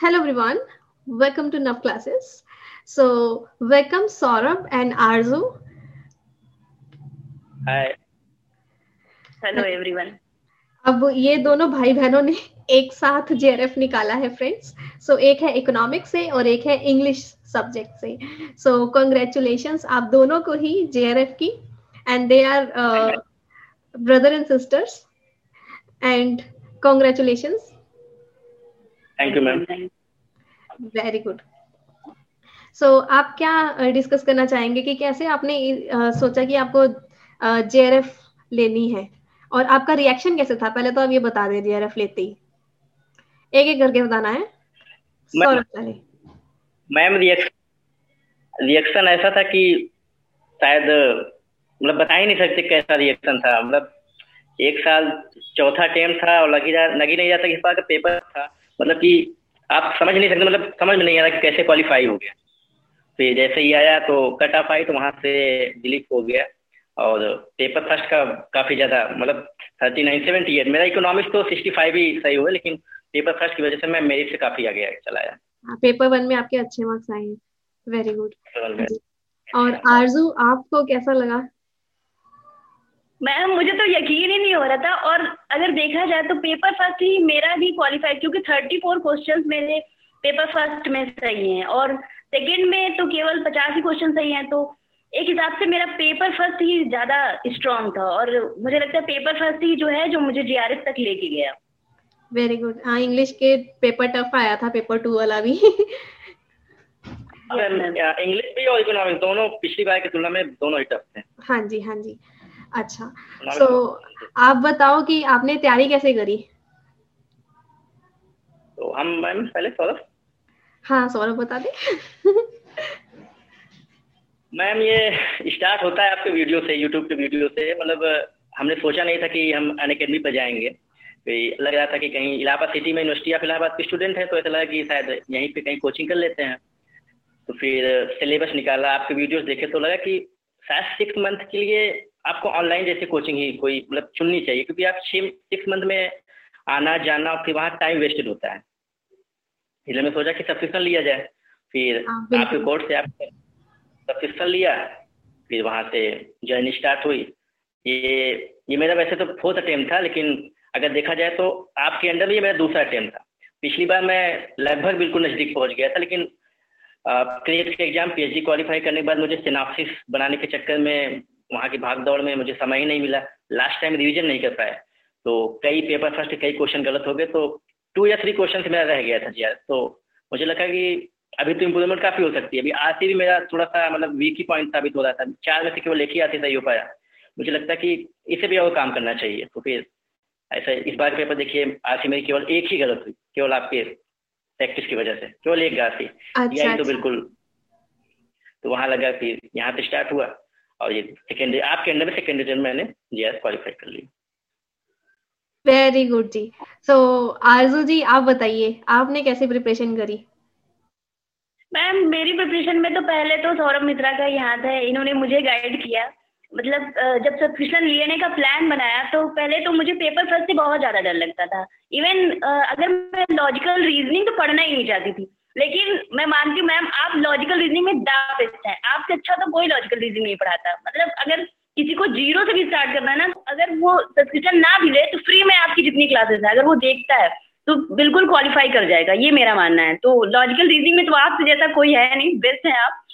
Hello everyone, welcome to NUF classes. So welcome Saurabh and Arzu. Hi. Hello everyone अब ये दोनों भाई बहनों ने एक साथ जेआरएफ निकाला है फ्रेंड्स सो so, एक है इकोनॉमिक्स से और एक है इंग्लिश सब्जेक्ट से. सो so, कॉन्ग्रेचुलेशन आप दोनों को ही जेआरएफ की. And they are brother and sisters and congratulation thank you ma'am very good so आप क्या डिस्कस करना चाहेंगे कि कैसे आपने सोचा कि आपको जेआरएफ लेनी है? और आपका रिएक्शन कैसे था? पहले तो आप ये बता दें जेआरएफ लेते ही। एक एक करके बताना है। मैम रिएक्शन रिएक्शन ऐसा था कि शायद मतलब बता ही नहीं सकते कैसा रिएक्शन था। मतलब एक साल चौथा टेम था और लगी जा लगी नहीं जाता का पेपर था। मतलब कि आप समझ नहीं सकते मतलब समझ में नहीं आ रहा कि कैसे क्वालिफाई हो गया। फिर जैसे ही आया तो कट ऑफ़ आई तो वहाँ से डिलीट हो गया। और पेपर फ़र्स्ट का काफ़ी ज़्यादा मतलब थर्टी नाइन सेवेंटी एट मेरा इकोनॉमिक्स तो सिक्सटी फाइव ही सही हुआ लेकिन पेपर फ़र्स्ट की वजह से मैं मेरिट से काफ़ी आगे चलाया पेपर वन में आपके अच्छे मार्क्स आए वेरी गुड और आरज़ू आपको कैसा लगा? मैम मुझे तो यकीन ही नहीं हो रहा था और अगर देखा जाए तो पेपर फ़र्स्ट ही मेरा भी क्वालिफाई क्योंकि थर्टी फोर क्वेश्चन मेरे पेपर फ़र्स्ट में सही हैं और सेकेंड में तो केवल पचास ही क्वेश्चन सही हैं तो एक हिसाब से मेरा पेपर फ़र्स्ट ही ज़्यादा स्ट्रॉन्ग था और मुझे लगता है पेपर फ़र्स्ट ही जो है जो मुझे जीआरएफ तक लेके गया। वेरी गुड हाँ इंग्लिश के पेपर टफ आया था पेपर टू वाला भी। इंग्लिश भी और इकोनॉमिक्स दोनों पिछली बार की तुलना में दोनों ही टफ थे। हाँ जी हाँ जी। अच्छा। सो so, आप बताओ कि आपने तैयारी कैसे करी? तो हम मैम पहले सौरभ। हाँ सौरभ बता दे। मैम ये स्टार्ट होता है आपके वीडियो से यूट्यूब के वीडियो से। मतलब हमने सोचा नहीं था कि हम अन अकेडमी पर जाएँगे। तो लग रहा था कि कहीं इलाहाबाद सिटी में यूनिवर्सिटी ऑफ़ इलाहाबाद के स्टूडेंट है तो ऐसा लगा कि शायद यहीं पे कहीं कोचिंग कर लेते हैं। तो फिर सिलेबस निकाला आपके वीडियोस देखे तो लगा कि शायद सिक्स मंथ के लिए आपको ऑनलाइन जैसे कोचिंग ही कोई मतलब चुननी चाहिए क्योंकि आप छः सिक्स मंथ में आना जाना फिर वहाँ टाइम वेस्टेड होता है। इसलिए मैं सोचा कि सब्सक्रिप्शन लिया जाए फिर हाँ, आपके कोर्स से आप सब्सक्रिप्शन लिया फिर वहाँ से जर्नी स्टार्ट हुई। ये ये मेरा वैसे तो फोर्थ अटेम्प्ट था लेकिन अगर देखा जाए तो आपके अंडर में ये मेरा दूसरा अटेम्प्ट था। पिछली बार मैं लगभग बिल्कुल नज़दीक पहुँच गया था लेकिन क्रिएट के एग्ज़ाम पीएचडी क्वालिफाई करने के बाद मुझे सिनाप्सिस बनाने के चक्कर में वहाँ की भाग दौड़ में मुझे समय ही नहीं मिला। लास्ट टाइम रिविजन नहीं कर पाया तो कई पेपर फ़र्स्ट कई क्वेश्चन गलत हो गए तो टू या थ्री क्वेश्चन मेरा रह गया था जी तो मुझे लगा कि अभी तो इम्प्रूवमेंट काफ़ी हो सकती है। अभी आरसी भी मेरा थोड़ा सा मतलब वीक ही पॉइंट साबित हो रहा था। चार में से केवल एक ही आरसी सही हो पाया। मुझे लगता है कि इसे भी और काम करना चाहिए। तो फिर ऐसा इस बार पेपर देखिए आरसी मेरी केवल एक ही गलत हुई। केवल आपके प्रैक्टिस की वजह से। केवल एक आरसी। अच्छा, तो अच्छा। बिल्कुल। तो वहाँ लगा फिर यहाँ पे स्टार्ट हुआ। और ये सेकेंडरी आपके अंदर में सेकेंडरी मैंने जी क्वालिफाई कर ली वेरी गुड जी। सो so, आरज़ू जी आप बताइए आपने कैसे प्रिपरेशन करी? मैम मेरी प्रिपरेशन में तो पहले तो सौरभ मित्रा का ही हाथ है इन्होंने मुझे गाइड किया। मतलब जब सब्सक्रिप्शन लेने का प्लान बनाया तो पहले तो मुझे पेपर फ़र्स्ट से बहुत ज़्यादा डर लगता था। इवन अगर मैं लॉजिकल रीजनिंग तो पढ़ना ही नहीं चाहती थी। लेकिन मैं मानती हूँ, मैम, आप लॉजिकल रीजनिंग में दा बेस्ट है। आपसे अच्छा तो कोई लॉजिकल रीजनिंग नहीं पढ़ाता। मतलब अगर किसी को ज़ीरो से भी स्टार्ट करना है ना अगर वो सब्सक्रिप्शन ना भी ले तो फ्री में आपकी जितनी क्लासेस है, अगर वो देखता है तो बिल्कुल क्वालिफाई कर जाएगा। ये मेरा मानना है। तो लॉजिकल रीजनिंग में तो आपसे जैसा कोई है नहीं बेस्ट है आप।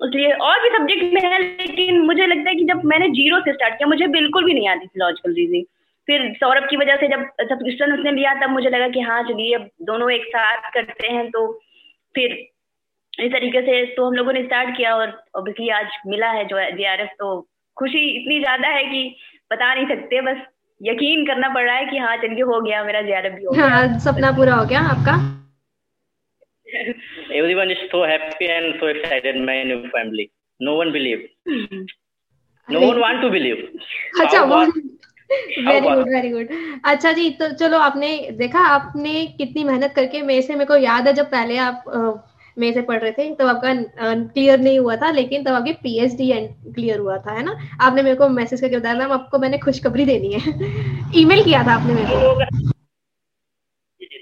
इसलिए और भी सब्जेक्ट में है, लेकिन मुझे लगता है कि जब मैंने ज़ीरो से स्टार्ट किया, मुझे बिल्कुल भी नहीं आती थी लॉजिकल रीजनिंग फिर सौरभ की वजह से जब सब्सक्रिप्शन उसने लिया, तब मुझे लगा कि हाँ चलिए, अब दोनों एक साथ करते हैं तो फिर इस तरीके से तो हम लोगों ने स्टार्ट किया और ऑब्वियसली आज मिला है जो जे तो खुशी इतनी ज़्यादा है कि बता नहीं सकते बस यकीन करना पड़ रहा है कि हाँ चलिए हो गया मेरा जियारत भी हो गया। हाँ, सपना पूरा हो गया आपका? Everyone is so happy and so excited my new family. No one believe. no one want to believe. अच्छा वेरी गुड वेरी गुड अच्छा जी तो चलो आपने देखा आपने कितनी मेहनत करके मेरे से मेरे को याद है जब पहले आप मेरे से पढ़ रहे थे तब तो आपका क्लियर नहीं हुआ था लेकिन तब तो आपकी पीएचडी क्लियर हुआ था है ना? आपने मेरे को मैसेज करके बताया मैम आपको मैंने खुशखबरी देनी है। ईमेल किया था आपने मेरे को।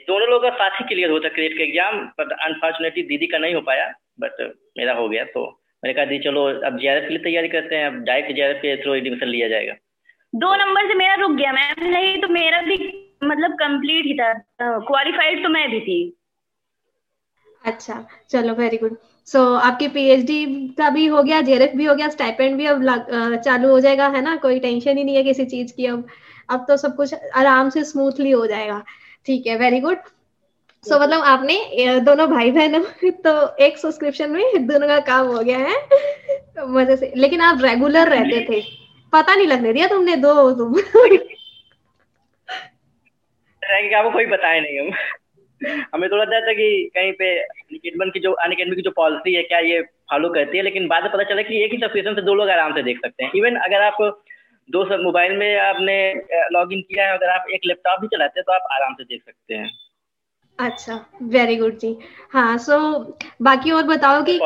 दोनों लोगों का साथ ही क्लियर होता क्रेट का एग्ज़ाम बट अनफॉर्चुनेटली दीदी का नहीं हो पाया बट मेरा हो गया तो मैंने कहा दी चलो अब जे के लिए तैयारी करते हैं अब डायरेक्ट जे के थ्रू एडमिशन लिया जाएगा। दो नंबर से मेरा रुक गया मैम, नहीं तो मेरा भी मतलब कंप्लीट ही था। क्वालिफाइड तो मैं भी थी। अच्छा चलो वेरी गुड सो आपकी पीएचडी का भी हो गया जेरेफ भी हो गया स्टाइपेंड भी अब चालू हो जाएगा, है ना? कोई टेंशन ही नहीं है किसी चीज़ की अब। अब तो सब कुछ आराम से स्मूथली हो जाएगा। ठीक है वेरी गुड सो मतलब आपने दोनों भाई बहन तो एक सब्सक्रिप्शन में दोनों का काम हो गया है। मज़े से, लेकिन आप रेगुलर रहते थे। पता नहीं लगने दिया तुमने दो तुम। आपको कोई बताया नहीं हम। हमें थोड़ा डर था कि कहीं पे अनकेडमन की जो अनकेडमी की जो पॉलिसी है क्या ये फॉलो करती है? लेकिन बाद में पता चला कि एक ही सब्सक्रिप्शन से दो लोग आराम से देख सकते हैं। इवन अगर आप दो सब मोबाइल में आपने लॉग इन किया है अगर आप एक लैपटॉप भी चलाते हैं तो आप आराम से देख सकते हैं। अच्छा वेरी गुड जी। हाँ सो बाकी और बताओ कि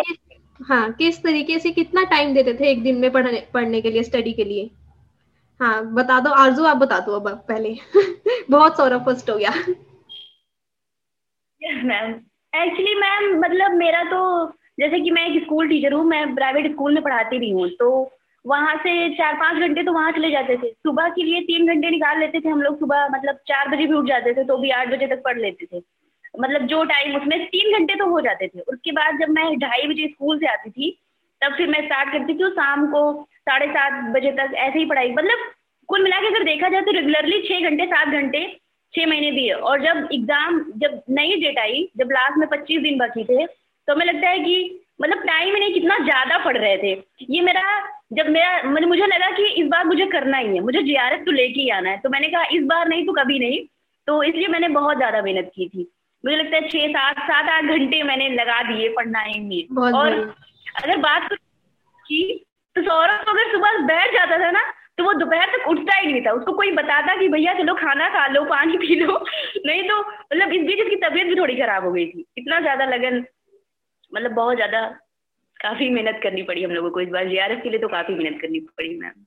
हाँ किस तरीके से कितना टाइम देते थे एक दिन में पढ़ने पढ़ने के लिए स्टडी के लिए? हाँ बता दो, आरज़ू, आप बता दो अब पहले। बहुत सौरभ फ़र्स्ट हो गया। मैम एक्चुअली मैम मतलब मेरा तो जैसे कि मैं एक स्कूल टीचर हूँ, मैं प्राइवेट स्कूल में पढ़ाती भी हूँ तो वहाँ से चार पाँच घंटे तो वहाँ चले जाते थे। सुबह के लिए तीन घंटे निकाल लेते थे हम लोग, सुबह मतलब चार बजे भी उठ जाते थे तो भी आठ बजे तक पढ़ लेते थे। मतलब जो टाइम उसमें तीन घंटे तो हो जाते थे। उसके बाद जब मैं ढाई बजे स्कूल से आती थी, तब फिर मैं स्टार्ट करती थी शाम को साढ़े सात बजे तक ऐसे ही पढ़ाई मतलब कुल मिला के अगर देखा जाए तो रेगुलरली छः घंटे, सात घंटे छः महीने दिए और जब एग्ज़ाम जब नई डेट आई, जब लास्ट में पच्चीस दिन बाकी थे तो हमें लगता है कि मतलब टाइम नहीं कितना ज़्यादा पढ़ रहे थे। ये मेरा, जब मेरा मतलब मुझे लगा कि इस बार मुझे करना ही है, मुझे जी तो लेके ही आना है। तो मैंने कहा, इस बार नहीं तो कभी नहीं। तो इसलिए मैंने बहुत ज़्यादा मेहनत की थी। मुझे लगता है छह सात सात आठ घंटे मैंने लगा दिए पढ़ने में और अगर बात की तो सौरभ अगर सुबह बैठ जाता था ना तो वो दोपहर तक उठता ही नहीं था। उसको कोई बताता कि भैया चलो खाना खा लो पानी पी लो। नहीं तो मतलब इस बीच उसकी तबीयत भी थोड़ी खराब हो गई थी। इतना ज़्यादा लगन मतलब बहुत ज़्यादा काफ़ी मेहनत करनी पड़ी हम लोगों को इस बार। जीआरएफ के लिए तो काफ़ी मेहनत करनी पड़ी मैम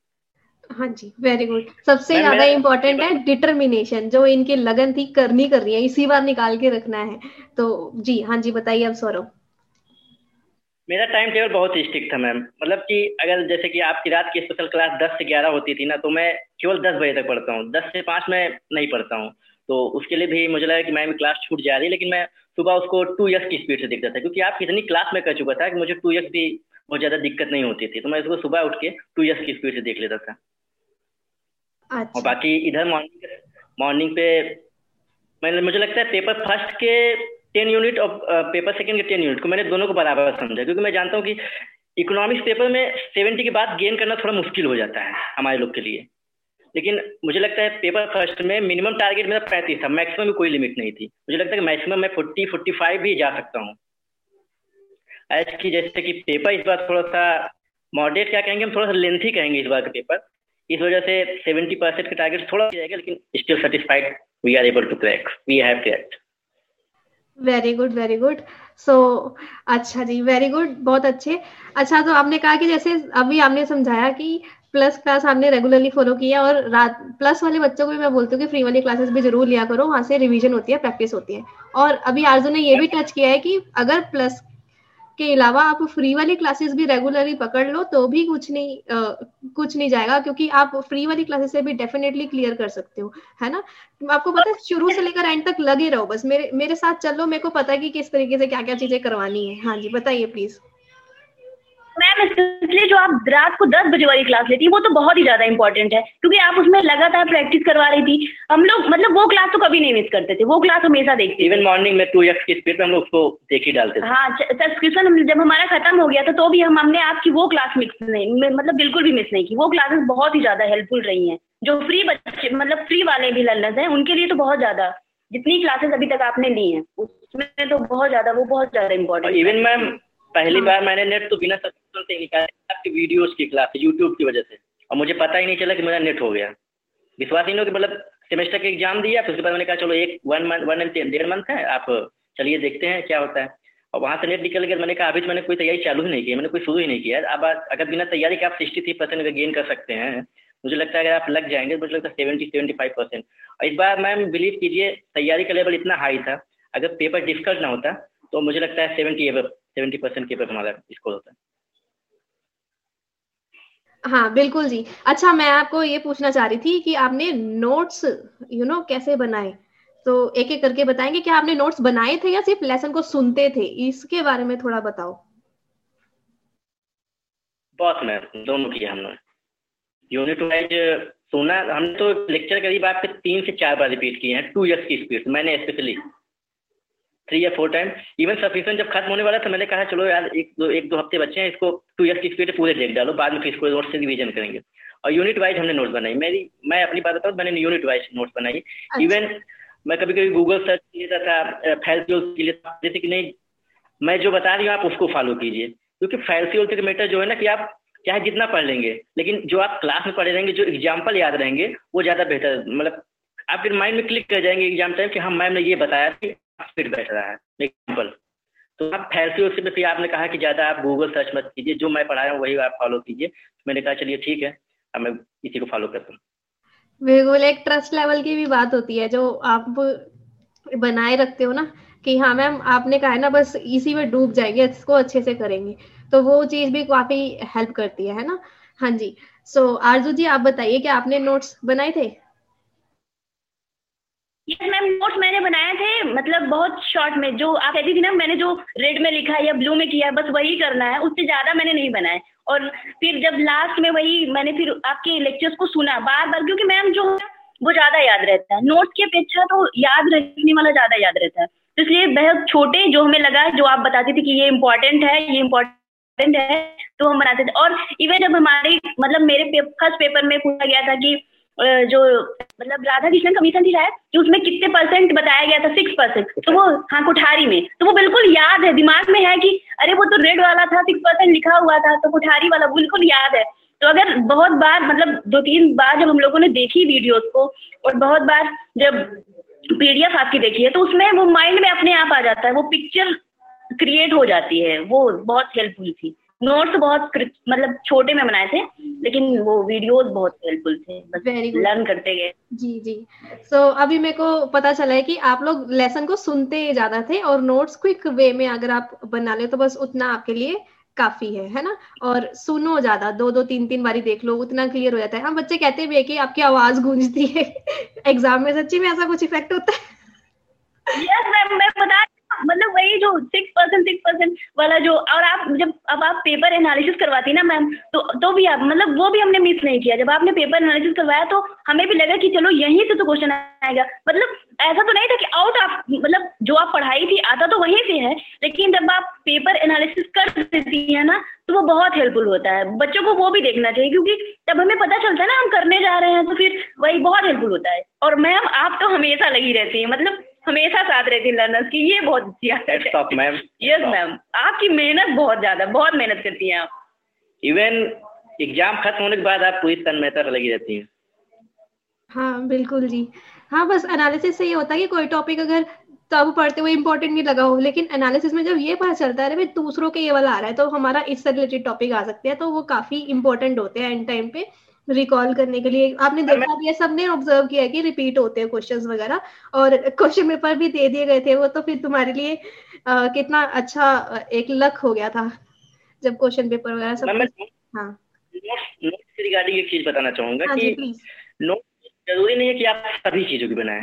हाँ जी वेरी गुड सबसे ज़्यादा इम्पोर्टेंट है डिटर्मिनेशन जो इनकी लगन थी करनी कर रही है इसी बार निकाल के रखना है। तो जी हाँ जी बताइए अब सौरभ। मेरा टाइम टेबल बहुत स्ट्रिक्ट था मैम मतलब कि अगर जैसे कि आपकी रात की स्पेशल क्लास दस से ग्यारह होती थी ना तो मैं केवल दस बजे तक पढ़ता हूँ। दस से पाँच मैं नहीं पढ़ता हूँ। तो उसके लिए भी मुझे लगा कि मैम क्लास छूट जा रही है लेकिन मैं सुबह उसको टू ईयर्स की स्पीड से देखता था क्योंकि आप कितनी क्लास में कर चुका था कि मुझे टू ईयर्स भी बहुत ज़्यादा दिक्कत नहीं होती थी। तो मैं उसको सुबह उठ के टू ईयर्स की स्पीड से देख लेता था। अच्छा। और बाकी इधर मॉर्निंग मॉर्निंग पे मैंने मुझे लगता है पेपर फ़र्स्ट के टेन यूनिट और पेपर सेकंड के टेन यूनिट को मैंने दोनों को बराबर समझा, क्योंकि मैं जानता हूँ कि इकोनॉमिक्स पेपर में सेवेंटी के बाद गेन करना थोड़ा मुश्किल हो जाता है हमारे लोग के लिए। लेकिन मुझे लगता है पेपर फ़र्स्ट में मिनिमम टारगेट मेरा पैंतीस था मैक्सिमम में कोई लिमिट नहीं थी। मुझे लगता है मैक्सिमम मैं फोर्टी फोर्टी फाइव भी जा सकता हूँ। एज की जैसे कि पेपर इस बार थोड़ा सा मॉडरेट क्या कहेंगे हम, थोड़ा सा लेंथी कहेंगे इस बार का पेपर इस वजह से सेवेंटी परसेंट का टारगेट थोड़ा जाएगा लेकिन still satisfied we are able to crack we have cracked very good very good so अच्छा जी वेरी गुड बहुत अच्छे। अच्छा तो आपने कहा कि जैसे अभी आपने समझाया कि प्लस क्लास आपने रेगुलरली फॉलो किया और रात प्लस वाले बच्चों को भी मैं बोलती हूँ कि फ्री वाली क्लासेस भी ज़रूर लिया करो वहाँ से रिवीजन होती है प्रैक्टिस होती है। और अभी आरज़ू ने ये भी टच किया है कि अगर प्लस के अलावा आप फ्री वाली क्लासेस भी रेगुलरली पकड़ लो तो भी कुछ नहीं आ, कुछ नहीं जाएगा क्योंकि आप फ्री वाली क्लासेस से भी डेफिनेटली क्लियर कर सकते हो है ना? आपको पता है शुरू से लेकर एंड तक लगे रहो बस मेरे मेरे साथ चलो मेरे को पता है कि किस तरीके से क्या क्या चीज़ें करवानी है। हाँ जी बताइए प्लीज़ मैम इसलिए जो आप रात को दस बजे वाली क्लास लेती है वो तो बहुत ही ज़्यादा इंपॉर्टेंट है क्योंकि आप उसमें लगातार प्रैक्टिस करवा रही थी। हम लोग मतलब वो क्लास तो कभी नहीं मिस करते थे वो क्लास हमेशा देखते इवन मॉर्निंग में टू एक्स की स्पीड में हम लोग उसको देख ही डालते थे। हाँ सब्सक्रिप्शन जब हमारा खत्म हो गया था तो भी हम हमने आपकी वो क्लास मिक्स नहीं मतलब बिल्कुल भी मिस नहीं की। वो क्लासेस बहुत ही ज़्यादा हेल्पफुल रही हैं जो फ्री बच्चे मतलब फ्री वाले भी लर्नर्स हैं उनके लिए तो बहुत ज़्यादा जितनी क्लासेस अभी तक आपने ली हैं उसमें तो बहुत ज़्यादा वो बहुत ज़्यादा इम्पोर्टेंट इवन मैम पहली हाँ। बार मैंने नेट तो बिना सब्सक्रिप्शन से निकाला आपकी वीडियोस की क्लास यूट्यूब की वजह से। और मुझे पता ही नहीं चला कि मेरा नेट हो गया। विश्वास ही नहीं हो कि मतलब सेमेस्टर के एग्ज़ाम दिया फिर उसके बाद मैंने कहा चलो एक वन मंथ वन एंड डेढ़ मंथ है आप चलिए देखते हैं क्या होता है। और वहाँ से नेट निकल गया मैंने कहा अभी तो मैंने कोई तैयारी चालू ही नहीं की मैंने कोई शुरू ही नहीं किया। अब अगर बिना तैयारी के आप सिक्सटी थ्री परसेंट अगर गेन कर सकते हैं मुझे लगता है अगर आप लग जाएँगे तो मुझे लगता है सेवेंटी सेवेंटी फाइव परसेंट और इस बार मैम बिलीव कीजिए तैयारी का लेवल इतना हाई था। अगर पेपर डिफ़िकल्ट ना होता तो मुझे लगता है सेवेंटी सेवेंटी परसेंट के हमारा स्कोर होता है। हाँ बिल्कुल जी। अच्छा मैं आपको ये पूछना चाह रही थी कि आपने नोट्स यू नो कैसे बनाए? तो एक एक करके बताएँगे क्या आपने नोट्स बनाए थे या सिर्फ़ लेसन को सुनते थे? इसके बारे में थोड़ा बताओ। बहुत मैम दोनों किया हमने। यूनिट वाइज सुना हमने तो लेक्चर करीब आपके तीन से चार बार रिपीट किए हैं टू ईयर्स की स्पीड मैंने स्पेशली थ्री या फोर टाइम इवन सफिशन जब खत्म होने वाला था मैंने कहा चलो यार एक दो एक दो हफ़्ते बच्चे हैं इसको टू ईयर्स की स्पीड पूरे देख डालो बाद में फिर इसको नोट से रिविजन करेंगे. और यूनिट वाइज हमने नोट्स बनाई। मेरी मैं अपनी बात बताऊँ मैंने यूनिट वाइज नोट्स बनाई। इवन अच्छा। मैं कभी कभी गूगल सर्च लेता था फैल्सियोल के लिए जैसे कि नहीं मैं जो बता रही हूँ आप उसको फॉलो कीजिए। क्योंकि फैल्सियोल के मैटर जो है ना कि आप चाहे जितना पढ़ लेंगे लेकिन जो आप क्लास में पढ़े रहेंगे जो एग्ज़ाम्पल याद रहेंगे वो ज़्यादा बेहतर मतलब आपके माइंड में क्लिक कर जाएँगे एग्ज़ाम टाइम कि हाँ मैम ने ये बताया कि फिट बैठ रहा है एग्ज़ाम्पल तो आप फैलसी उसी में फिर आपने कहा कि ज़्यादा आप गूगल सर्च मत कीजिए जो मैं पढ़ाया हूँ वही आप फॉलो कीजिए। मैंने कहा चलिए ठीक है अब मैं इसी को फॉलो करता हूँ। बिल्कुल एक ट्रस्ट लेवल की भी बात होती है जो आप बनाए रखते हो ना कि हाँ मैम आपने कहा है ना बस इसी में डूब जाएँगे इसको अच्छे से करेंगे। तो वो चीज़ भी काफ़ी हेल्प करती है है ना? हाँ जी। सो so, आरज़ू जी आप बताइए कि आपने नोट्स बनाए थे? यस मैम नोट्स मैंने बनाए थे मतलब बहुत शॉर्ट में, जो आप कहती थी ना, मैंने जो रेड में लिखा है या ब्लू में किया है, बस वही करना है, उससे ज़्यादा मैंने नहीं बनाए। और फिर जब लास्ट में वही मैंने फिर आपके लेक्चर्स को सुना बार बार क्योंकि मैम जो वो ज़्यादा याद रहता है। नोट्स की अपेक्षा तो याद रखने वाला ज़्यादा याद रहता है। तो इसलिए बहुत छोटे जो हमें लगा, जो आप बताती थी कि ये इम्पोर्टेंट है, ये इम्पोर्टेंट है तो हम बनाते थे। और इवन जब हमारे मतलब मेरे फ़र्स्ट पेपर में पूछा गया था कि जो मतलब राधा कृष्णन कमीशन थी शायद, कि उसमें कितने परसेंट बताया गया था? सिक्स परसेंट तो वो हाँ कुठारी में। तो वो बिल्कुल याद है, दिमाग में है कि अरे वो तो रेड वाला था सिक्स परसेंट लिखा हुआ था तो कुठारी वाला बिल्कुल याद है। तो अगर बहुत बार मतलब दो तीन बार जब हम लोगों ने देखी वीडियोस को, और बहुत बार जब पीडीएफ आपकी देखी है तो उसमें वो माइंड में अपने आप आ जाता है, वो पिक्चर क्रिएट हो जाती है, वो बहुत हेल्पफुल थी। नोट्स बहुत मतलब छोटे में बनाए थे लेकिन वो वीडियोस बहुत हेल्पफुल थे। बस लर्न करते गए। जी जी। सो so, अभी मेरे को पता चला है कि आप लोग लेसन को सुनते ज़्यादा थे और नोट्स क्विक वे में अगर आप बना ले तो बस उतना आपके लिए काफ़ी है है ना? और सुनो ज़्यादा दो दो तीन तीन बारी देख लो उतना क्लियर हो जाता है। हम बच्चे कहते भी है कि आपकी आवाज़ गूंजती है। एग्ज़ाम में सच्ची में ऐसा कुछ इफ़ेक्ट होता है? Yes, मैं, मैं बता मतलब वही जो सिक्स परसेंट सिक्स परसेंट वाला जो, और आप जब, अब आप पेपर एनालिसिस करवाती ना मैम तो तो भी आप मतलब वो भी हमने मिस नहीं किया। जब आपने पेपर एनालिसिस करवाया तो हमें भी लगा कि चलो यहीं से तो क्वेश्चन आएगा। मतलब ऐसा तो नहीं था कि आउट आप मतलब जो आप पढ़ाई थी आता तो वहीं से है, लेकिन जब आप पेपर एनालिसिस कर देती है ना तो वो बहुत हेल्पफुल होता है। बच्चों को वो भी देखना चाहिए, क्योंकि तब हमें पता चलता है ना, हम करने जा रहे हैं तो फिर वही बहुत हेल्पफुल होता है। और मैम आप तो हमेशा लगी रहती है मतलब हमेशा साथ रहती लर्नर्स की ये बहुत अच्छी आदत मैम यस मैम आपकी मेहनत बहुत ज़्यादा बहुत मेहनत करती हैं आप। इवन एग्ज़ाम खत्म होने के बाद आप पूरी तन्मयता लगी रहती हैं। हाँ बिल्कुल जी। हाँ बस एनालिसिस से ये होता है कि कोई टॉपिक अगर तब पढ़ते हुए इंपॉर्टेंट नहीं लगा हो लेकिन एनालिसिस में जब ये पता चलता है भाई दूसरों के ये वाला आ रहा है तो हमारा इससे रिलेटेड टॉपिक आ सकते हैं तो वो काफ़ी इंपॉर्टेंट होते हैं एंड टाइम पे। रिकॉल करने के लिए। आपने देखा भी है सबने ऑब्ज़र्व किया कि रिपीट होते हैं क्वेश्चंस वगैरह और क्वेश्चन पेपर भी दे दिए गए थे वो तो फिर तुम्हारे लिए आ, कितना अच्छा एक लक हो गया था जब क्वेश्चन पेपर वगैरह सब हाँ। रिगार्डिंग एक चीज़ बताना चाहूँगा हाँ कि नोट ज़रूरी नहीं है कि आप सभी चीज़ों की बनाए।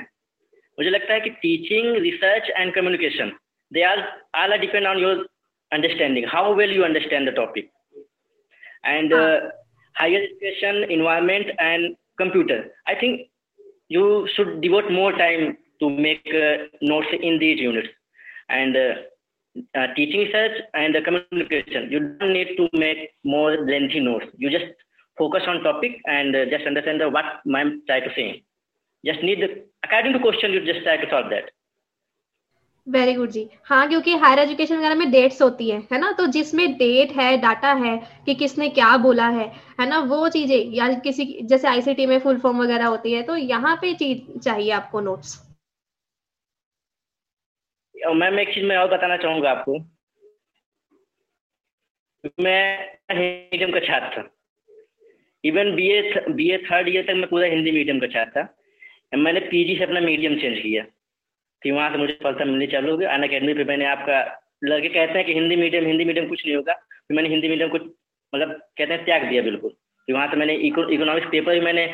मुझे लगता है कि teaching research and communication they are all are depend on your understanding how well you understand the topic and higher education, environment, and computer. I think you should devote more time to make uh, notes in these units. And uh, uh, teaching research and communication, you don't need to make more lengthy notes. You just focus on topic and uh, just understand the, what I'm trying to say. Just need the, according to question, you just try to solve that. Very good जी। हाँ क्योंकि higher education वगैरह में dates होती है है ना? तो जिसमें डेट है डाटा है कि किसने क्या बोला है है ना? वो चीज़ें, या किसी जैसे आईसीटी में फुल फॉर्म वगैरह होती है तो यहाँ पे चीज़ चाहिए आपको नोट्स मैम, एक चीज़ मैं और बताना चाहूँगा आपको। मैं मीडियम का छात्र even B A B A third year तक मैं पूरा हिंदी मीडियम का छात्र था। मैंने पीजी से अपना मीडियम चेंज किया। फिर वहाँ से मुझे सफलता मिलनी चालू हो गई अन अकेडमी पे मैंने आपका लड़के कहते हैं कि हिंदी मीडियम हिंदी मीडियम कुछ नहीं होगा। फिर मैंने हिंदी मीडियम को मतलब कहते हैं त्याग दिया बिल्कुल। फिर वहाँ से मैंने इकोनॉमिक्स पेपर भी मैंने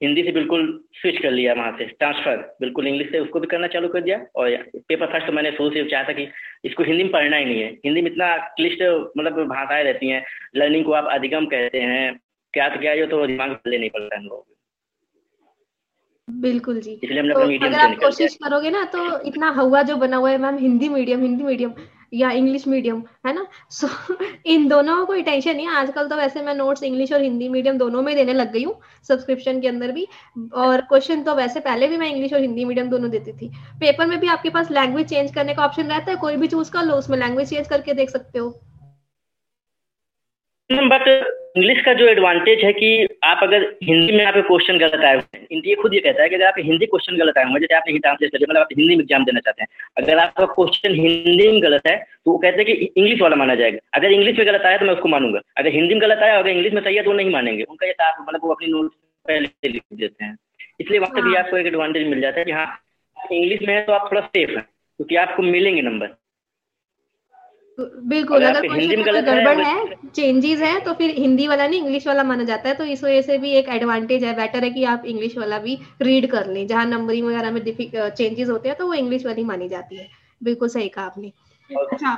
हिंदी से बिल्कुल स्विच कर लिया वहाँ से। ट्रांसफ़र बिल्कुल इंग्लिश से उसको भी करना चालू कर दिया। और पेपर फ़र्स्ट तो मैंने शुरू से चाहा था कि इसको हिंदी में पढ़ना ही नहीं है। हिंदी में इतना क्लिष्ट मतलब भाषाएँ रहती हैं। लर्निंग को आप अधिगम कहते हैं। क्या तो क्या, ये तो दिमाग ले नहीं पड़ता लोग बिल्कुल जी। इसलिए हमने तो मीडियम अगर आप कोशिश करोगे ना तो इतना हवा जो बना हुआ है ma'am Hindi medium Hindi medium या इंग्लिश मीडियम है ना? सो so, इन दोनों को कोई टेंशन नहीं है। आजकल तो वैसे मैं नोट्स इंग्लिश और हिंदी मीडियम दोनों में देने लग गई हूँ सब्सक्रिप्शन के अंदर भी। और क्वेश्चन तो वैसे पहले भी मैं इंग्लिश और हिंदी मीडियम दोनों देती थी। पेपर में भी आपके पास लैंग्वेज चेंज करने का ऑप्शन रहता है कोई भी चूज़ कर लो उसमें लैंग्वेज चेंज करके देख सकते हो। बट इंग्लिश का जो एडवांटेज है कि आप अगर हिंदी में आप क्वेश्चन गलत आए हुए ये खुद ये कहता है कि अगर आप हिंदी क्वेश्चन गलत आए हुए जैसे आपने ट्रांसलेट कर मतलब आप हिंदी में एग्ज़ाम देना चाहते हैं अगर आपका क्वेश्चन हिंदी में गलत है तो वो कहते हैं कि इंग्लिश वाला माना जाएगा। अगर इंग्लिश में गलत आया तो मैं उसको मानूँगा। अगर हिंदी में गलत आया अगर इंग्लिश में सही है तो नहीं मानेंगे। उनका ये आप मतलब वो अपनी नोट पहले लिख देते हैं। इसलिए वहाँ पे भी हाँ। आपको एक एडवांटेज मिल जाता है कि हाँ इंग्लिश में है तो आप थोड़ा सेफ़ है क्योंकि आपको मिलेंगे नंबर बिल्कुल अगर कोई गड़बड़ है चेंजेस है तो फिर हिंदी वाला नहीं इंग्लिश वाला माना जाता है तो इस वजह से भी एक एडवांटेज है बेटर है कि आप इंग्लिश वाला भी रीड कर लें। जहाँ नंबरिंग वगैरह में चेंजेस होते हैं तो वो इंग्लिश वाली मानी जाती है। बिल्कुल सही कहा आपने। अच्छा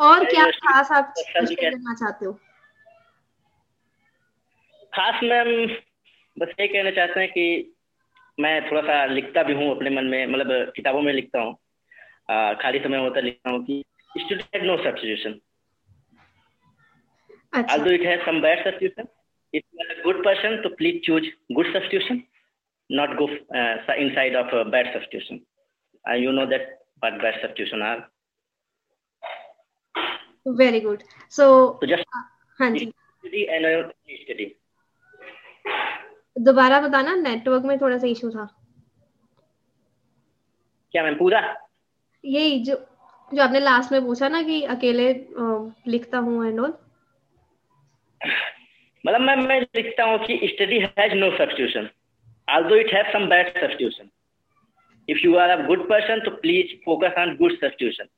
और क्या खास आप करना चाहते हो? खास मैम बस ये कहना चाहते हैं कि मैं थोड़ा सा लिखता भी हूँ अपने मन में मतलब किताबों में लिखता हूँ। खाली समय होता लिखता हूँ कि student had no substitution. Achha. Although it has some bad substitution, if you are a good person, so please choose good substitution, not go uh, inside of a bad substitution. And uh, you know that what bad substitution are. Very good. So, so just हाँ जी and study. दोबारा बताना network में थोड़ा सा issue था क्या ma'am पूरा यही जो जो आपने लास्ट में पूछा ना कि अकेले लिखता हूँ एंड ऑल मतलब मैं मैं लिखता हूँ कि study has no substitution although it has some bad substitution if you are a good person तो please focus on good substitution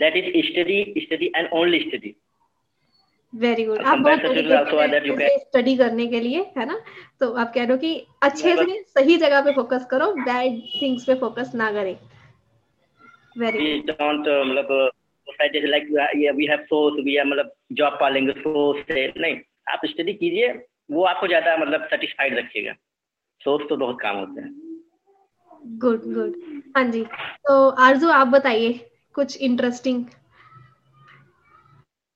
that is study study and only study very good आप बहुत study करने के लिए है ना? तो आप कह रहे हो कि अच्छे से सही जगह पे फोकस करो बैड थिंग्स पे फोकस ना करें। Very we don't uh, मतलब सोसाइटी से लाइक ये we have source we are मतलब जॉब पालेंगे सोर्स से नहीं। आप स्टडी कीजिए वो आपको ज़्यादा मतलब सेटिस्फाइड रखिएगा सोर्स तो बहुत काम होते हैं। गुड गुड हाँ जी तो आरज़ू आप बताइए कुछ इंटरेस्टिंग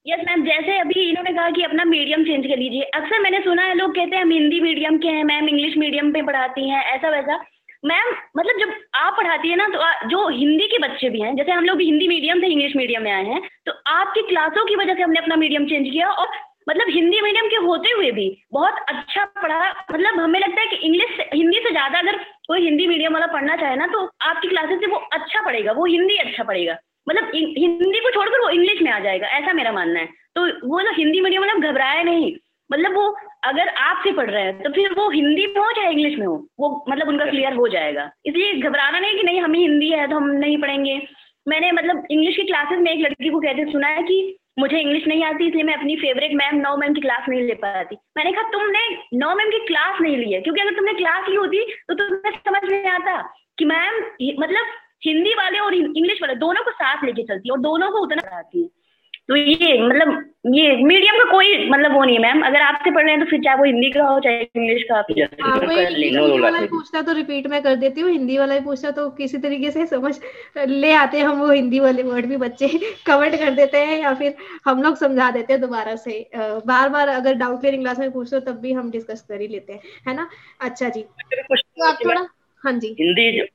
यस मैम जैसे अभी इन्होंने कहा कि अपना मीडियम चेंज कर लीजिए। अक्सर मैंने सुना है लोग कहते हैं हम हिंदी मीडियम के हैं मैम इंग्लिश मीडियम पे पढ़ाती हैं ऐसा वैसा मैम मतलब जब आप पढ़ाती है ना तो जो हिंदी के बच्चे भी हैं, जैसे हम लोग भी हिंदी मीडियम से इंग्लिश मीडियम में आए हैं तो आपकी क्लासों की वजह से हमने अपना मीडियम चेंज किया और मतलब हिंदी मीडियम के होते हुए भी बहुत अच्छा पढ़ा। मतलब हमें लगता है कि इंग्लिश हिंदी से ज़्यादा अगर कोई हिंदी मीडियम वाला पढ़ना चाहे ना तो आपकी क्लासेस से वो अच्छा पढ़ेगा, वो हिंदी अच्छा पढ़ेगा। मतलब हिंदी को छोड़कर वो इंग्लिश में आ जाएगा, ऐसा मेरा मानना है। तो वो जो हिंदी मीडियम मतलब घबराया नहीं। मतलब वो अगर आपसे पढ़ रहे हैं तो फिर वो हिंदी में हो चाहे इंग्लिश में हो? वो मतलब उनका क्लियर हो जाएगा। इसलिए घबराना नहीं कि नहीं हमें हिंदी है तो हम नहीं पढ़ेंगे। मैंने मतलब इंग्लिश की क्लासेस में एक लड़की को कहते सुना है कि मुझे इंग्लिश नहीं आती इसलिए मैं अपनी फेवरेट मैम नौ मैम की क्लास नहीं ले पाती। मैंने कहा तुमने नौ मैम की क्लास नहीं ली है? क्योंकि अगर तुमने क्लास ली होती तो तुम्हें समझ नहीं आता कि मैम मतलब हिंदी वाले और इंग्लिश वाले दोनों को साथ लेके चलती है और दोनों को उतना पढ़ाती है। तो ये मतलब ये मीडियम का कोई मतलब वो नहीं है मैम अगर आपसे पढ़ रहे हैं तो फिर चाहे वो हिंदी का हो चाहे इंग्लिश का हाँ, वाला पूछता तो रिपीट मैं कर देती हूँ हिंदी वाला ही पूछता तो किसी तरीके से समझ ले आते हैं हम वो हिंदी वाले वर्ड भी बच्चे कमेंट कर देते हैं या फिर हम लोग समझा देते हैं दोबारा से। बार बार अगर डाउट क्लियरिंग क्लास में पूछते हो तब भी हम डिस्कस कर ही लेते हैं है ना? अच्छा जी। तो आप थोड़ा हाँ जी। हिंदी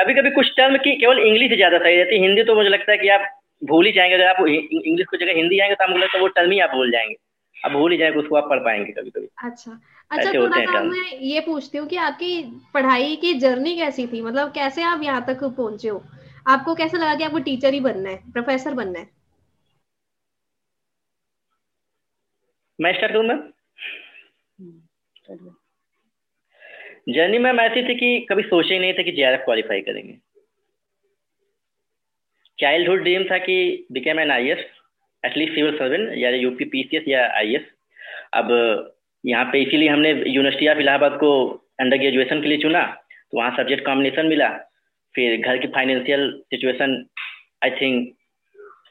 कभी कभी कुछ टर्म की केवल इंग्लिश ज़्यादा सही रहती है। हिंदी तो मुझे लगता है कि आप भूल ही जाएँगे। अगर आप इंग्लिश को जगह हिंदी आएँगे तो आपको लगता है वो टर्म ही आप भूल जाएँगे। आप भूल ही जाएँगे उसको आप पढ़ पाएँगे कभी कभी अच्छा अच्छा थोड़ा सा मैं ये पूछती हूँ कि आपकी पढ़ाई की जर्नी कैसी थी? मतलब कैसे आप यहाँ तक पहुँचे हो? आपको कैसा लगा कि आपको टीचर ही बनना है प्रोफेसर बनना है? मैं स्टार्ट करूँ मैं जर्नी मैम ऐसी थी कि कभी सोचे ही नहीं था कि जे क्वालिफाई करेंगे। चाइल्डहुड ड्रीम था कि became an I S at least civil servant या यूपी एस या आई अब, यहाँ पे इसीलिए हमने यूनिवर्सिटी ऑफ़ इलाहाबाद को अंडर ग्रेजुएशन के लिए चुना तो वहाँ सब्जेक्ट कॉम्बिनेशन मिला। फिर घर की financial situation I think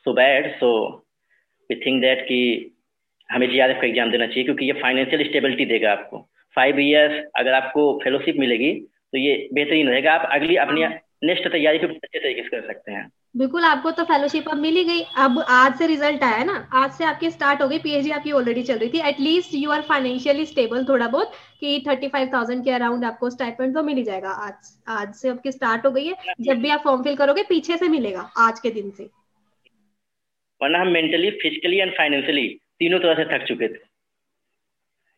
so bad so we think that कि हमें जी आर एफ़ का एग्ज़ाम देना चाहिए, क्योंकि ये फाइनेंशियल स्टेबिलिटी देगा आपको। फाइव ईयर्स अगर आपको फेलोशिप मिलेगी तो ये बेहतरीन रहेगा। आप अगली अपनी नेक्स्ट तैयारी को अच्छे तरीके से कर सकते हैं? बिल्कुल आपको तो फेलोशिप अब मिली गई। अब आज से रिज़ल्ट आया ना आज से आपकी स्टार्ट हो गई पीएचडी आपकी ऑलरेडी चल रही थी। At least you are financially stable थोड़ा बहुत कि थर्टी फाइव थाउज़ेंड के अराउंड आपको स्टाइपेंड तो मिल ही जाएगा। आज आज से आपकी स्टार्ट हो गई है। जब भी आप फॉर्म फिल करोगे पीछे से मिलेगा आज के दिन से। वरना हम मेंटली फिजिकली एंड फाइनेंशियली तीनों तरह से थक चुके थे।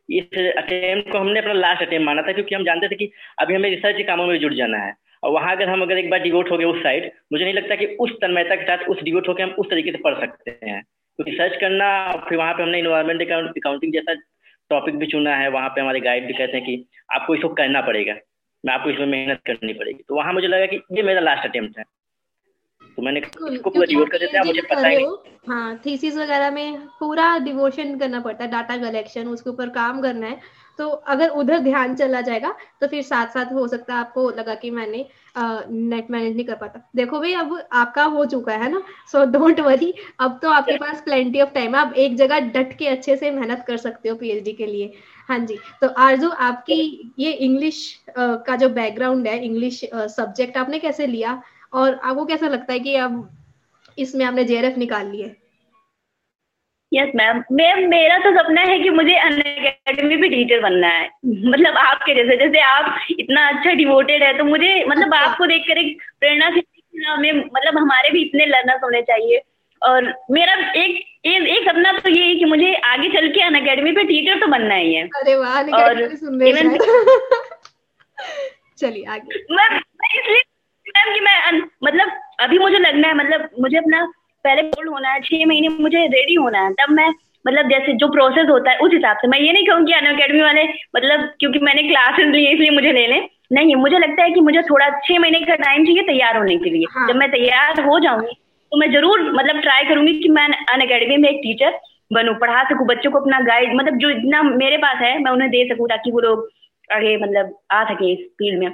इस अटेम्प्ट को हमने अपना लास्ट अटेम्प्ट माना था क्योंकि हम जानते थे कि अभी हमें रिसर्च के कामों में जुट जाना है। और वहाँ अगर हम अगर एक बार डिवोट हो गए उस साइड मुझे नहीं लगता कि उस तन्मयता के साथ उस डिवोट होकर हम उस तरीके से पढ़ सकते हैं। क्योंकि सर्च करना फिर वहाँ पे हमने इन्वायरमेंट अकाउंटिंग जैसा टॉपिक भी चुना है वहाँ पे हमारे गाइड भी कहते हैं कि आपको इसको करना पड़ेगा। मैं आपको इसमें मेहनत करनी पड़ेगी। तो वहाँ मुझे लगा कि ये मेरा लास्ट अटेम्प्ट है। तो मैंने इसको पूरा डिवोट कर देता मुझे पता ही हाँ थीसिस वगैरह में पूरा डिवोशन करना पड़ता है डाटा कलेक्शन उसके ऊपर काम करना है। तो अगर उधर ध्यान चला जाएगा तो फिर साथ साथ हो सकता है आपको लगा कि मैंने नेट मैनेज नहीं कर पाता। देखो भाई अब आपका हो चुका है ना? सो डोंट वरी अब तो आपके पास प्लेंटी ऑफ़ टाइम है। आप एक जगह डट के अच्छे से मेहनत कर सकते हो पीएचडी के लिए। हाँ जी तो आरज़ू आपकी ये इंग्लिश का जो बैकग्राउंड है इंग्लिश सब्जेक्ट आपने कैसे लिया? और आपको कैसा लगता है कि अब इसमें आपने जेआरएफ निकाल लिया यस मैम मैम मेरा तो सपना है कि मुझे अन अकेडमी पे टीचर बनना है। मतलब आपके जैसे जैसे आप इतना अच्छा डिवोटेड है तो मुझे मतलब अच्छा। आपको देखकर एक प्रेरणा हमें मतलब हमारे भी इतने लर्नर्स होने चाहिए। और मेरा एक एक, एक सपना तो ये है कि मुझे आगे चल के अन अकेडमी पे टीचर तो बनना ही है। अरे वाह और चलिए आगे। मैं इसलिए मैम कि मैं मतलब अभी मुझे लगना है मतलब मुझे अपना पहले बोल्ड होना है छह महीने मुझे रेडी होना है तब मैं मतलब जैसे जो प्रोसेस होता है उस हिसाब से। मैं ये नहीं कहूँगी अन अकेडमी वाले मतलब क्योंकि मैंने क्लासेस लिए इसलिए मुझे ले लें नहीं मुझे लगता है कि मुझे थोड़ा छह महीने का टाइम चाहिए तैयार होने के लिए। हाँ। जब मैं तैयार हो जाऊँगी तो मैं ज़रूर मतलब ट्राई करूँगी कि मैं अन अकेडमी में एक टीचर बनू पढ़ा सकूँ बच्चों को अपना गाइड मतलब जो इतना मेरे पास है मैं उन्हें दे सकूँ ताकि वो लोग आगे मतलब आ सके इस फ़ील्ड में।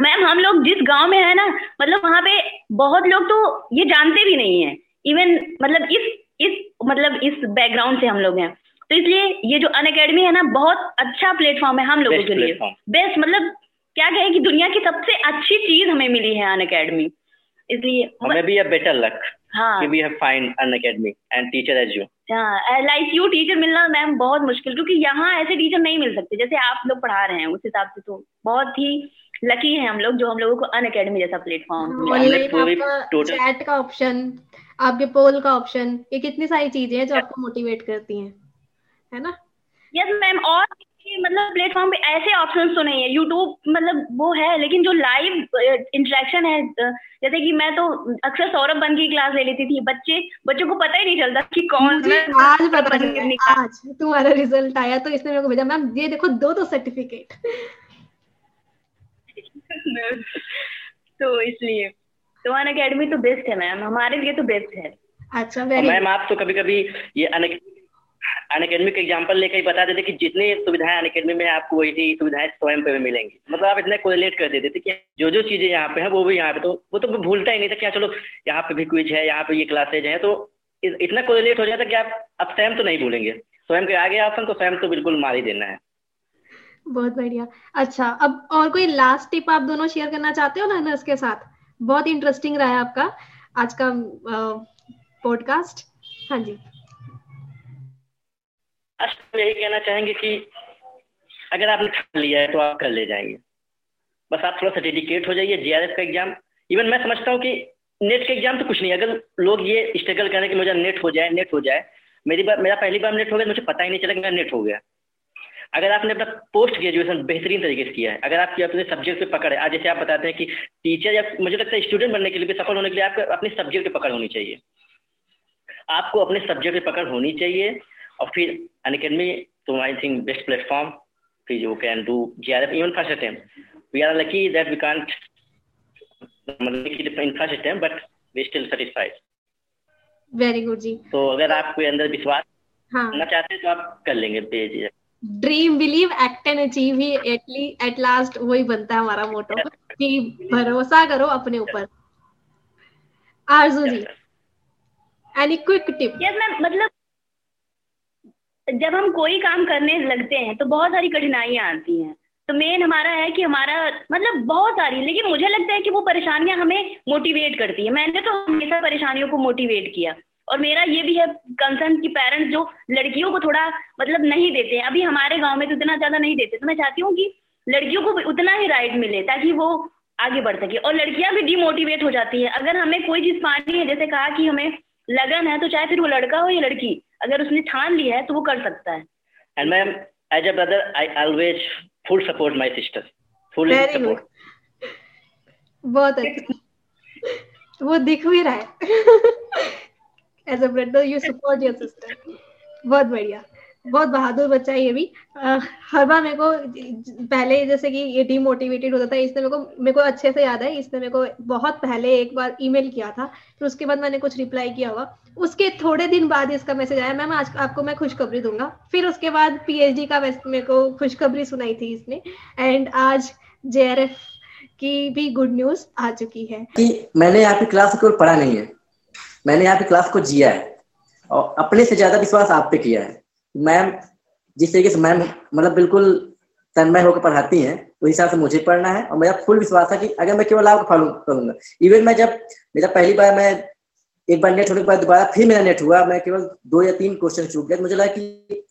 मैम हम लोग जिस गाँव में है ना मतलब वहाँ पे बहुत लोग तो ये जानते भी नहीं है। इवन मतलब इस इस मतलब इस बैकग्राउंड से हम लोग हैं। तो इसलिए ये जो अन अकेडमी है ना बहुत अच्छा प्लेटफॉर्म है हम लोगों के लिए। बेस्ट मतलब क्या कहे कि दुनिया की सबसे अच्छी चीज़ हमें मिली है अन अकेडमी इसलिए हमें भी बेटर लक हाँ। We have find Unacademy and teacher as you हाँ लाइक यू टीचर मिलना मैम बहुत मुश्किल क्योंकि यहाँ ऐसे टीचर नहीं मिल सकते जैसे आप लोग पढ़ा रहे हैं उस हिसाब से तो बहुत ही लकी है हम लोग जो हम लोगों को अन अकेडमी जैसा प्लेटफॉर्म चैट का ऑप्शन आपके पोल का ऑप्शन ये कितनी सारी चीज़ें हैं जो आपको मोटिवेट करती हैं? है ना? यस मैम और मतलब प्लेटफॉर्म पे ऐसे ऑप्शंस तो नहीं है। यूट्यूब मतलब वो है लेकिन जो लाइव इंटरेक्शन है जैसे कि मैं तो अक्सर सौरभ बन की क्लास ले लेती थी। बच्चे बच्चों को पता ही नहीं चलता कि कौन आज पता आज तुम्हारा रिज़ल्ट आया तो इसने मेरे को भेजा। मैम ये देखो दो तो सर्टिफिकेट तो इसलिए। तो अन अकेडमी तो बेस्ट है मैम हमारे लिए तो बेस्ट है। अच्छा मैम आप तो कभी कभी ये अन अकेडमी का एग्ज़ाम्पल लेकर बता देते कि जितनी सुविधाएँ अन अकेडमी में आपको वही थी सुविधाएँ स्वयं पे मिलेंगी। मतलब आप इतने कोरिलेट कर देते थे कि जो जो चीज़ें यहाँ पे है वो भी यहाँ पे तो वो तो भूलता ही नहीं था क्या चलो यहाँ पे भी क्विज है यहाँ पे ये क्लासेज है तो इतना कोरिलेट हो जाता कि आप अब स्वयं तो नहीं भूलेंगे। स्वयं के आगे ऑप्शन तो स्वयं तो बिल्कुल मार ही देना है। बहुत बढ़िया। अच्छा अब और कोई लास्ट टिप आप दोनों शेयर करना चाहते हो लर्नर्स के साथ? बहुत इंटरेस्टिंग रहा है आपका आज का पॉडकास्ट हाँ जी। यही कहना चाहेंगे कि अगर आपने ठान लिया है तो आप कर ले जाएँगे। बस आप थोड़ा सा डेडिकेट हो जाइए जीआरएफ का एग्ज़ाम इवन मैं समझता हूँ कि नेट का एग्ज़ाम तो कुछ नहीं अगर लोग ये स्ट्रगल करें कि मुझे नेट हो जाए नेट हो जाए। मेरी बार, मेरा पहली बार नेट हो गया, मुझे पता ही नहीं चला कि मेरा नेट हो गया। अगर आपने अपना पोस्ट ग्रेजुएशन बेहतरीन तरीके से किया है अगर आपकी अपने सब्जेक्ट पे पकड़ है आज जैसे आप बताते हैं कि टीचर या मुझे लगता है स्टूडेंट बनने के लिए सफल होने के लिए आपको अपने सब्जेक्ट पे पकड़ होनी चाहिए आपको अपने सब्जेक्ट पे पकड़ होनी चाहिए और फिर अन अकेडमी तो I think best platform who can do GRF even first attempt. We are lucky that we can't make it in first attempt, but we still satisfied. Very good जी तो अगर आप कोई अंदर विश्वास हाँ करना चाहते हैं तो आप कर लेंगे page dream believe act and achieve ही एटली एट लास्ट वही बनता है हमारा मोटो कि भरोसा करो अपने ऊपर। Arzoo ji any quick tip yes ma'am मतलब जब हम कोई काम करने लगते हैं तो बहुत सारी कठिनाइयाँ आती हैं। तो मेन हमारा है कि हमारा मतलब बहुत सारी, लेकिन मुझे लगता है कि वो परेशानियाँ हमें मोटिवेट करती है। मैंने तो हमेशा परेशानियों को मोटिवेट किया। और मेरा ये भी है कंसर्न कि पेरेंट्स जो लड़कियों को थोड़ा मतलब नहीं देते हैं। अभी हमारे गाँव में तो इतना ज़्यादा नहीं देते। तो मैं चाहती हूँ कि लड़कियों को उतना ही राइट मिले ताकि वो आगे बढ़ सके। और लड़कियाँ भी डिमोटिवेट हो जाती है। अगर हमें कोई चीज़ पानी है जैसे कहा कि हमें लगन है तो चाहे फिर वो लड़का हो या लड़की अगर उसने ठान लिया है तो वो कर सकता है। And ma'am as a brother I always full support my sister full support बहुत अच्छा। वो दिख भी रहा है। As a brother you support your sister बहुत बढ़िया। बहुत बहादुर बच्चा है ये भी। अ, हर बार मेरे को पहले जैसे कि ये डीमोटिवेटेड होता था इसने मेरे को मेरे को अच्छे से याद है इसने मेरे को बहुत पहले एक बार ईमेल किया था फिर उसके बाद मैंने कुछ रिप्लाई किया होगा। उसके थोड़े दिन बाद इसका मैसेज आया। मैम आज आपको मैं खुशखबरी दूँगा। फिर उसके बाद पीएचडी का मेरे को खुशखबरी सुनाई थी इसने। एंड आज जेआरएफ की भी गुड न्यूज़ आ चुकी है। कि मैंने यहाँ पे क्लास पढ़ा नहीं है। मैंने यहाँ पे क्लास को जिया है। और अपने से ज़्यादा विश्वास आप पे किया है। मैम, जिस तरीके से मैम मतलब बिल्कुल तन्मय होकर पढ़ाती हैं, उस हिसाब से मुझे पढ़ना है और मेरा फुल विश्वास है कि अगर मैं केवल आपको फॉलो करूँगा। इवन मैं जब, मेरा पहली बार मैं एक बार नेट होने के बाद दोबारा फिर मेरा नेट हुआ, मैं केवल दो या तीन क्वेश्चन चूक गया तो मुझे लगा कि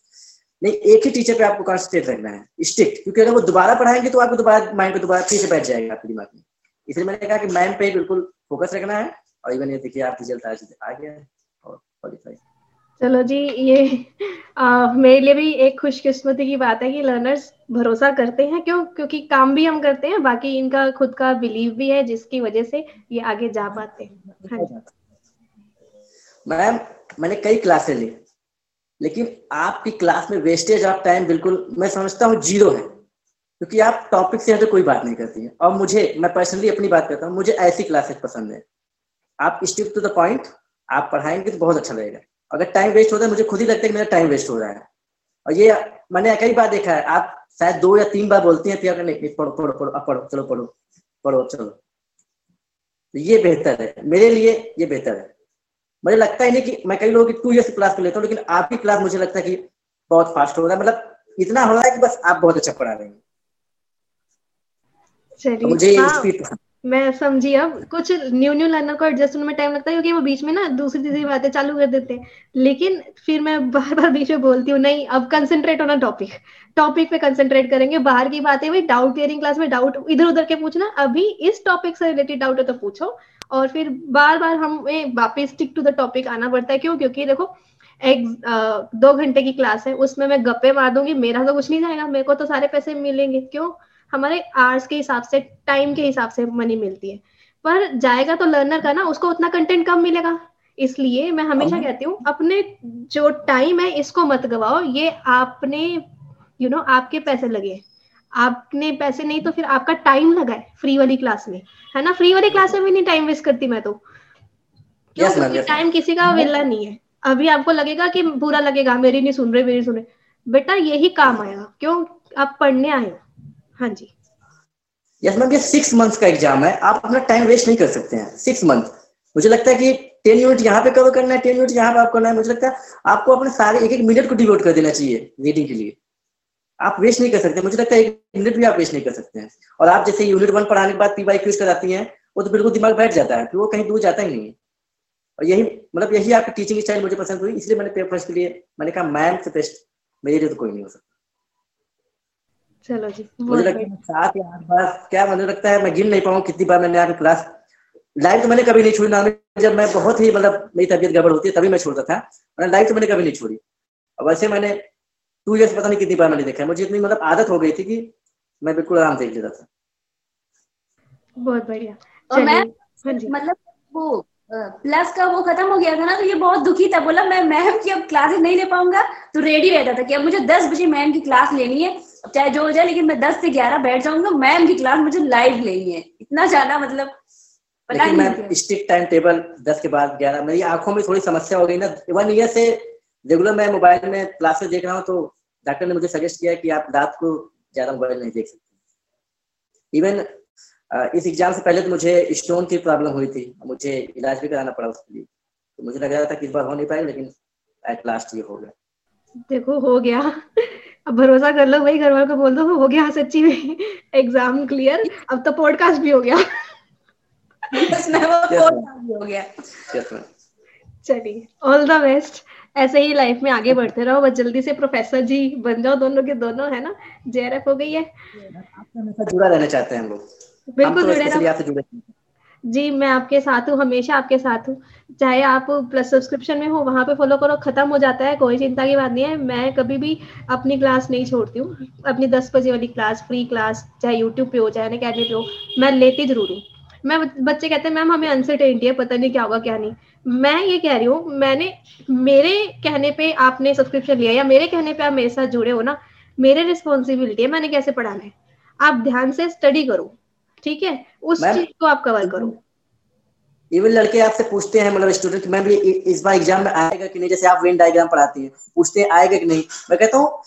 नहीं, एक ही टीचर पे आपको कॉन्सेंट्रेट रखना है स्ट्रिक्ट क्योंकि अगर वो दोबारा पढ़ाएँगे तो आपको दोबारा माइंड पे दोबारा फिर से बैठ जाएगा आपके दिमाग में। इसलिए मैंने कहा कि मैम पे बिल्कुल फोकस रखना है। और इवन ये देखिए आप रिज़ल्ट आज आ गया और क्वालिफाई चलो जी ये आ, मेरे लिए भी एक खुशकिस्मती की बात है कि लर्नर्स भरोसा करते हैं क्यों? क्योंकि काम भी हम करते हैं बाकी इनका खुद का बिलीव भी है जिसकी वजह से ये आगे जा पाते हैं। हाँ जी मैम मैंने कई क्लासें ली लेकिन आपकी क्लास में वेस्टेज ऑफ़ टाइम बिल्कुल मैं समझता हूँ ज़ीरो है क्योंकि आप टॉपिक से तो कोई बात नहीं करती है। और मुझे मैं पर्सनली अपनी बात करता हूँ मुझे ऐसी क्लासेस पसंद है। आप स्टिक टू द पॉइंट आप पढ़ाएँगे तो बहुत अच्छा लगेगा। अगर टाइम वेस्ट होता है मुझे खुद ही लगता है कि मेरा टाइम वेस्ट हो रहा है। और ये मैंने कई बार देखा है आप शायद दो या तीन बार बोलती हैं फिर आपने नहीं पढ़ो पढ़ो पढ़ो अब पढ़ो चलो पढ़ो पढ़ो चलो। तो ये बेहतर है। मेरे लिए ये बेहतर है। मुझे लगता ही नहीं कि मैं कई लोगों की टू ईयर्स क्लास में लेता हूँ लेकिन आपकी क्लास मुझे लगता है कि बहुत फास्ट हो रहा है। मतलब इतना हो रहा है कि बस आप बहुत अच्छा पढ़ा रहे हैं। तो मुझे हाँ। मैं समझी, अब कुछ न्यू न्यू लर्नर को एडजस्ट होने में टाइम लगता है, क्योंकि वो बीच में ना दूसरी तीसरी बातें चालू कर देते हैं। लेकिन फिर मैं बार बार बीच में बोलती हूँ, नहीं, अब कंसंट्रेट होना टॉपिक टॉपिक पे कंसंट्रेट करेंगे, बाहर की बातें भाई डाउट क्लियरिंग क्लास में डाउट इधर उधर के पूछना। अभी इस टॉपिक से रिलेटेड डाउट है तो पूछो। और फिर बार बार हमें वापस स्टिक टू द टॉपिक आना पड़ता है। क्यों? क्योंकि देखो, एक दो घंटे की क्लास है, उसमें मैं गप्पे मार दूँगी, मेरा तो कुछ नहीं जाएगा, मेरे को तो सारे पैसे मिलेंगे। क्यों? हमारे आवर्स के हिसाब से टाइम के हिसाब से मनी मिलती है। पर जाएगा तो लर्नर का ना उसको उतना कंटेंट कम मिलेगा। इसलिए मैं हमेशा कहती हूँ अपने जो टाइम है इसको मत गवाओ। ये आपने यू you नो know, आपके पैसे लगे। आपने पैसे नहीं तो फिर आपका टाइम लगा है फ्री वाली क्लास में। है ना? फ्री वाली क्लास में भी नहीं टाइम वेस्ट करती मैं तो। क्यों Yes, क्योंकि टाइम किसी का वेला नहीं है। अभी आपको लगेगा कि बुरा लगेगा मेरी नहीं सुन रहे मेरी सुन रहे। बेटा यही काम आएगा। क्यों? आप पढ़ने आए हो। हाँ जी। यस मैम ये सिक्स मंथ्स का एग्ज़ाम है। आप अपना टाइम वेस्ट नहीं कर सकते हैं। सिक्स मंथ मुझे लगता है कि टेन यूनिट यहाँ पे कवर करना है टेन यूनिट यहाँ पे आप करना है। मुझे लगता है आपको अपने सारे एक एक मिनट को डिवोट कर देना चाहिए रीडिंग के लिए। आप वेस्ट नहीं कर सकते। मुझे लगता है एक मिनट भी आप वेस्ट नहीं कर सकते हैं। और आप जैसे यूनिट वन पढ़ाने के बाद पी वाई क्यूज कराती हैं, वो तो बिल्कुल दिमाग बैठ जाता है फिर वो कहीं दूर जाता ही नहीं है। और यही मतलब यही आपकी टीचिंग स्टाइल मुझे पसंद हुई। इसलिए मैंने पेपर के लिए, मैंने कहा मैम से बेस्ट मेरे लिए तो कोई नहीं हो सकता। चलो जी मुझे लगता है सात या आठ बार क्या मुझे लगता है मैं गिन नहीं पाऊँ कितनी बार मैंने आपकी क्लास लाइव तो मैंने कभी नहीं छोड़ी ना जब मैं बहुत ही मतलब मेरी तबीयत गड़बड़ होती है तभी मैं छोड़ता था और लाइव तो मैंने कभी नहीं छोड़ी। और वैसे मैंने टू इयर्स पता नहीं कितनी बार मैंने देखा है। मुझे इतनी मतलब आदत हो गई थी कि मैं बिल्कुल आराम देख लेता था। बहुत बढ़िया। और मैं हाँ जी। मतलब वो प्लस का वो खत्म हो गया था ना तो ये बहुत दुखी था। बोला मैं मैम की अब क्लासेस नहीं ले पाऊँगा। तो रेडी रहता था कि अब मुझे दस बजे मैम की क्लास लेनी है। चाहे जो हो जाए लेकिन मैं दस से ग्यारह बैठ जाऊँगा। मैम की क्लास मुझे लाइव लेनी है। इतना ज़्यादा मतलब पता नहीं मैं स्टिक टाइम टेबल दस के बाद ग्यारह। मेरी आँखों में थोड़ी समस्या हो गई ना। वन ईयर से रेगुलर मैं मोबाइल में क्लासेस देख रहा हूँ तो डॉक्टर ने मुझे सजेस्ट किया कि आप रात को ज़्यादा मोबाइल नहीं देख सकते। इवन इस एग्ज़ाम से पहले तो मुझे स्टोन की प्रॉब्लम हुई थी। मुझे इलाज भी कराना पड़ा उसके लिए। तो मुझे लग रहा था कि इस बार हो नहीं पाएगा लेकिन एट लास्ट ये हो गया। देखो हो गया। अब भरोसा कर लो भाई घर वालों को बोल दो हो गया सच्ची में एग्ज़ाम क्लियर अब तो पॉडकास्ट भी हो गया। चलिए ऑल द बेस्ट ऐसे ही लाइफ में आगे बढ़ते रहो बस जल्दी से प्रोफेसर जी बन जाओ दोनों के दोनों है ना? जेआरएफ हो गई है। जुड़ा रहना चाहते हैं हम लोग। बिल्कुल जुड़े जी मैं आपके साथ हूँ हमेशा आपके साथ हूँ। चाहे आप प्लस सब्सक्रिप्शन में हो वहाँ पे फॉलो करो खत्म हो जाता है कोई चिंता की बात नहीं है। मैं कभी भी अपनी क्लास नहीं छोड़ती हूँ। अपनी दस बजे वाली क्लास फ्री क्लास चाहे यूट्यूब पे हो चाहे अकेडमी पे हो मैं लेती ज़रूर हूँ। मैं बच्चे कहते हैं मैम हमें अनसर्टेनिटी है पता नहीं क्या होगा क्या नहीं। मैं ये कह रही हूँ मैंने मेरे कहने पे आपने सब्सक्रिप्शन लिया या मेरे कहने पे आप मेरे साथ जुड़े हो ना मेरे रिस्पॉन्सिबिलिटी है मैंने कैसे पढ़ाना है? आप ध्यान से स्टडी करो। ठीक है? उस चीज़ को आप कवर करो। इवन लड़के आपसे पूछते हैं मतलब स्टूडेंट मैम भी इस बार एग्ज़ाम में आएगा कि नहीं? जैसे आप वेन डायग्राम पढ़ाती हैं पूछते हैं आएगा कि नहीं? मैं कहता हूँ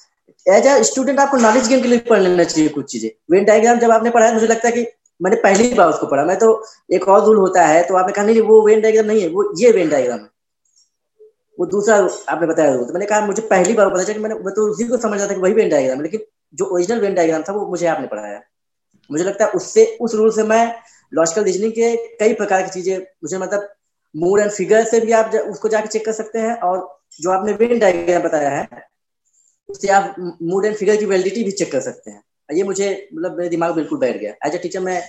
एज ए स्टूडेंट आपको नॉलेज गेन के लिए पढ़ लेना चाहिए कुछ चीज़ें। वेन डायग्राम जब आपने पढ़ा मुझे लगता है कि मैंने पहली बार उसको पढ़ा। मैं तो एक और रूल होता है तो आपने कहा नहीं वो वेन डायग्राम नहीं है वो ये वेन डायग्राम है। वो दूसरा आपने बताया रूल तो मैंने कहा मुझे पहली बार पता चला कि मैंने मैं तो उसी को समझ रहा था कि वही वेन डायग्राम है। लेकिन जो ओरिजिनल वेन डायग्राम था वो मुझे आपने पढ़ाया। मुझे लगता है उससे उस रूल से मैं लॉजिकल रीजनिंग के कई प्रकार की चीज़ें मुझे मतलब मूड एंड फिगर से भी आप जा, उसको जाके चेक कर सकते हैं और जो आपने वेन डायग्राम बताया है उससे आप मूड एंड फिगर की वैलिडिटी भी चेक कर सकते हैं। ये मुझे मतलब मेरे दिमाग बिल्कुल बैठ गया। एज ए टीचर मैं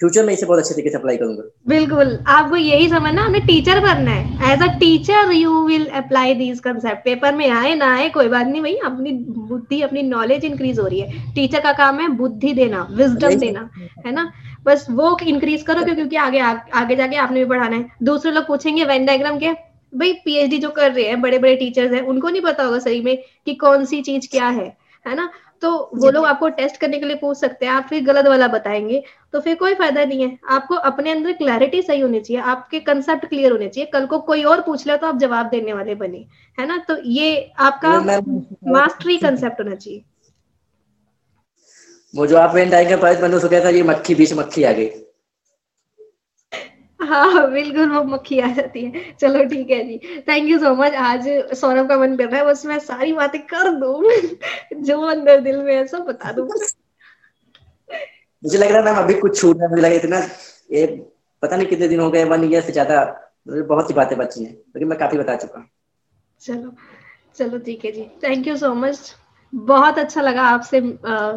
फ्यूचर में इसे बहुत अच्छे तरीके से अप्लाई करूँगा। बिल्कुल। आपको यही समझना हमें टीचर बनना है। As a teacher you will apply these concept paper में आए ना आए कोई बात नहीं भाई अपनी बुद्धि अपनी नॉलेज इंक्रीज हो रही है। टीचर का काम है बुद्धि देना विजडम देना है ना? बस वो इंक्रीज करो क्योंकि आगे आ, आगे जाके आपने भी पढ़ाना है। दूसरे लोग पूछेंगे वेन डायग्राम के भाई पीएचडी जो कर रहे हैं बड़े बड़े टीचर्स हैं उनको नहीं पता होगा सही में कि कौन सी चीज़ क्या है? है ना? तो वो लोग आपको टेस्ट करने के लिए पूछ सकते हैं आप फिर गलत वाला बताएँगे तो फिर कोई फ़ायदा नहीं है। आपको अपने अंदर क्लैरिटी सही होनी चाहिए आपके कंसेप्ट क्लियर होने चाहिए कल को कोई और पूछ ले तो आप जवाब देने वाले बने है ना? तो ये आपका मास्टरी कंसेप्ट होना चाहिए। वो जो आप वेन टाइम के मैंने सोचा था ये मक्खी बीच मक्खी आ गई। हाँ बिल्कुल वो मक्खी आ जाती है। चलो ठीक है जी। थैंक यू सो मच आज सौरभ का मन कर रहा है बस मैं सारी बातें कर दू। जो अंदर दिल में है सब बता दू। मुझे लग रहा है मैम अभी कुछ छूट है। मुझे लगा इतना ये पता नहीं कितने दिन हो गए वन ईयर से ज़्यादा बहुत सी बातें बची हैं। लेकिन मैं काफ़ी बता चुका चलो चलो ठीक है जी। थैंक यू सो मच बहुत अच्छा लगा आपसे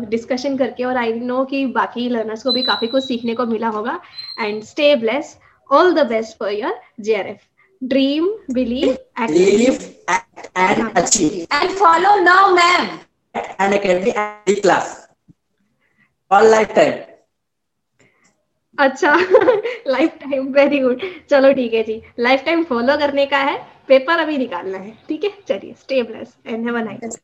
डिस्कशन करके। और आई नो कि बाकी लर्नर्स को भी काफ़ी कुछ सीखने को मिला होगा। And stay bless all the best for your JRF. Dream, believe, act. Believe, act, and achieve. And follow now, ma'am. And academy and the class. All lifetime. अच्छा लाइफ टाइम वेरी गुड चलो ठीक है जी life time follow करने का है paper अभी निकालना है ठीक है चलिए stay bless and have a nice